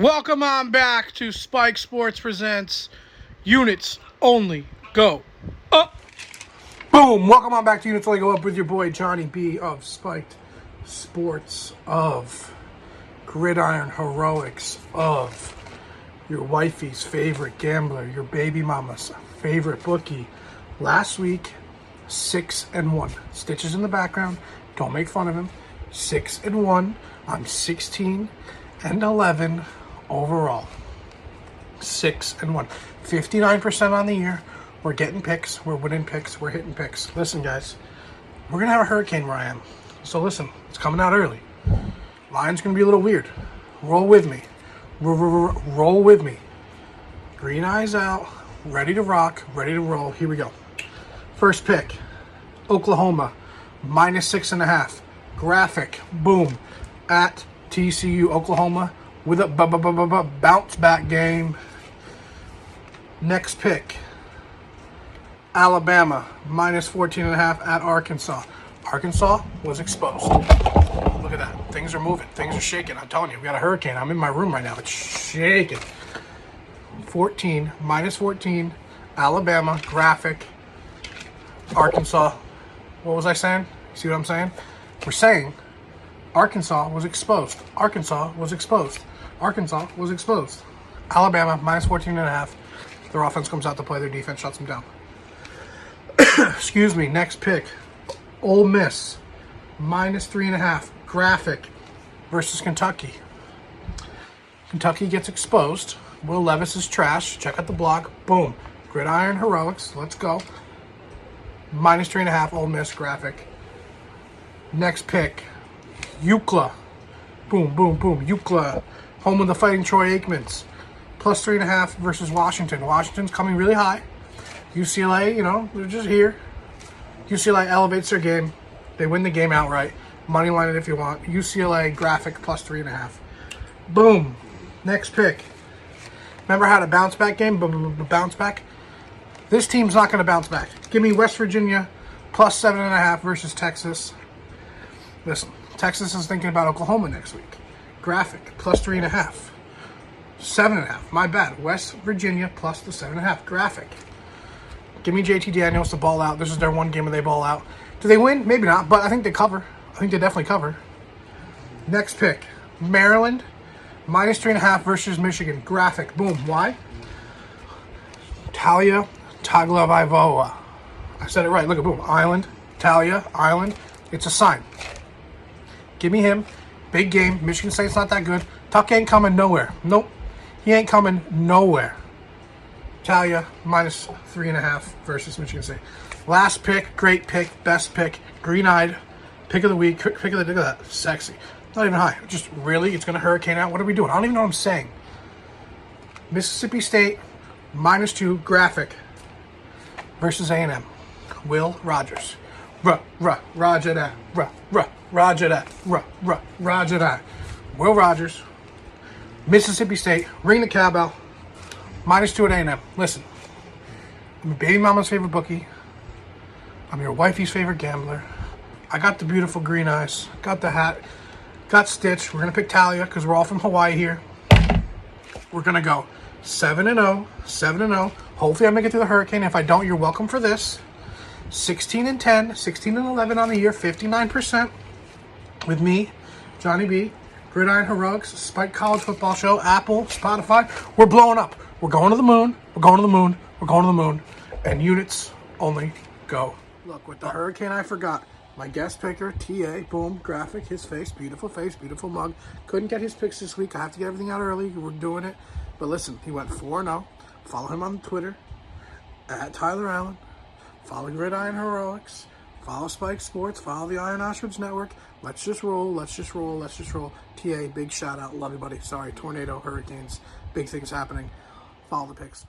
Welcome on back to Spike Sports Presents Units Only Go Up. Boom! Welcome on back to Units Only Go Up with your boy Johnny B of Spiked Sports of Gridiron Heroics of your wifey's favorite gambler, your baby mama's favorite bookie. Last week, six and one. Stitches in the background. Don't make fun of him. Six and one. I'm 16 and 11 overall. Six and one. 59% on the year. We're getting picks. We're winning picks. We're hitting picks. Listen, guys, we're going to have a hurricane where I am. So listen, it's coming out early. Line's going to be a little weird. Roll with me. Roll, with me. Green eyes out. Ready to rock. Ready to roll. Here we go. First pick Oklahoma, minus six and a half. Graphic, boom, at TCU, Oklahoma, with a bounce back game. Next pick Alabama, minus 14 and a half at Arkansas. Arkansas was exposed. Look at that. Things are moving. Things are shaking. I'm telling you, we got a hurricane. I'm in my room right now. It's shaking. 14, minus 14, Alabama, graphic, Arkansas. What was I saying? See what I'm saying? We're saying Arkansas was exposed. Arkansas was exposed. Arkansas was exposed. Alabama, minus 14 and a half. Their offense comes out to play, their defense shuts them down. Excuse me, next pick. Ole Miss, minus three and a half. Graphic versus Kentucky. Kentucky gets exposed. Will Levis is trash. Check out the blog. Boom. Gridiron Heroics. Let's go. Minus three and a half. Ole Miss graphic. Next pick. Eucla. Boom, boom, boom. Eucla. Home of the Fighting Troy Aikmans. Plus three and a half versus Washington. Washington's coming really high. UCLA, you know, they're just here. UCLA elevates their game. They win the game outright. Money line it if you want. UCLA graphic plus three and a half. Boom. Next pick. Remember how to bounce back game? Bounce back. This team's not going to bounce back. Give me West Virginia plus seven and a half versus Texas. Listen, Texas is thinking about Oklahoma next week. Graphic plus three and a half. Seven and a half. My bad. West Virginia plus the seven and a half. Graphic. Give me JT Daniels to ball out. This is their one game where they ball out. Do they win? Maybe not, but I think they cover. I think they definitely cover. Next pick Maryland minus three and a half versus Michigan. Graphic. Boom. Why? Taulia Tagovailoa. I said it right. Look at boom. Island. Taulia. Island. It's a sign. Give me him. Big game. Michigan State's not that good. Tuck ain't coming nowhere. Nope. He ain't coming nowhere. Taulia minus three and a half versus Michigan State. Last pick, great pick, best pick, green eyed, pick of the week, pick of the look at that, sexy. Not even high. Just really, it's gonna hurricane out. What are we doing? I don't even know what I'm saying. Mississippi State minus two graphic versus A&M. Will Rogers. Ruh, ruh, Roger that. Ruh, ruh, Roger that. Ruh, ruh, Roger that. Will Rogers. Mississippi State. Ring the cowbell. Minus two at A&M. Listen, I'm baby mama's favorite bookie. I'm your wifey's favorite gambler. I got the beautiful green eyes. Got the hat. Got Stitch. We're gonna pick Taulia because we're all from Hawaii here. We're go seven and 0, 7 and 0. Hopefully, I make it through the hurricane. If I don't, you're welcome for this. 16 and 10, 16 and 11 on the year, 59% with me, Johnny B, Gridiron Heroics, Spike College Football Show, Apple, Spotify. We're blowing up. We're going to the moon. We're going to the moon. We're going to the moon. And units only go. Look, with the hurricane, I forgot. My guest picker, TA, boom, graphic, his face, beautiful face, beautiful mug. Couldn't get his picks this week. I have to get everything out early. We're doing it. But listen, he went 4 0. Follow him on Twitter at Tyler Allen. Follow Gridiron Heroics. Follow Spike Sports. Follow the Iron Ostrich Network. Let's just roll. Let's just roll. Let's just roll. TA, big shout out. Love you, buddy. Sorry, tornado, hurricanes, big things happening. Follow the picks.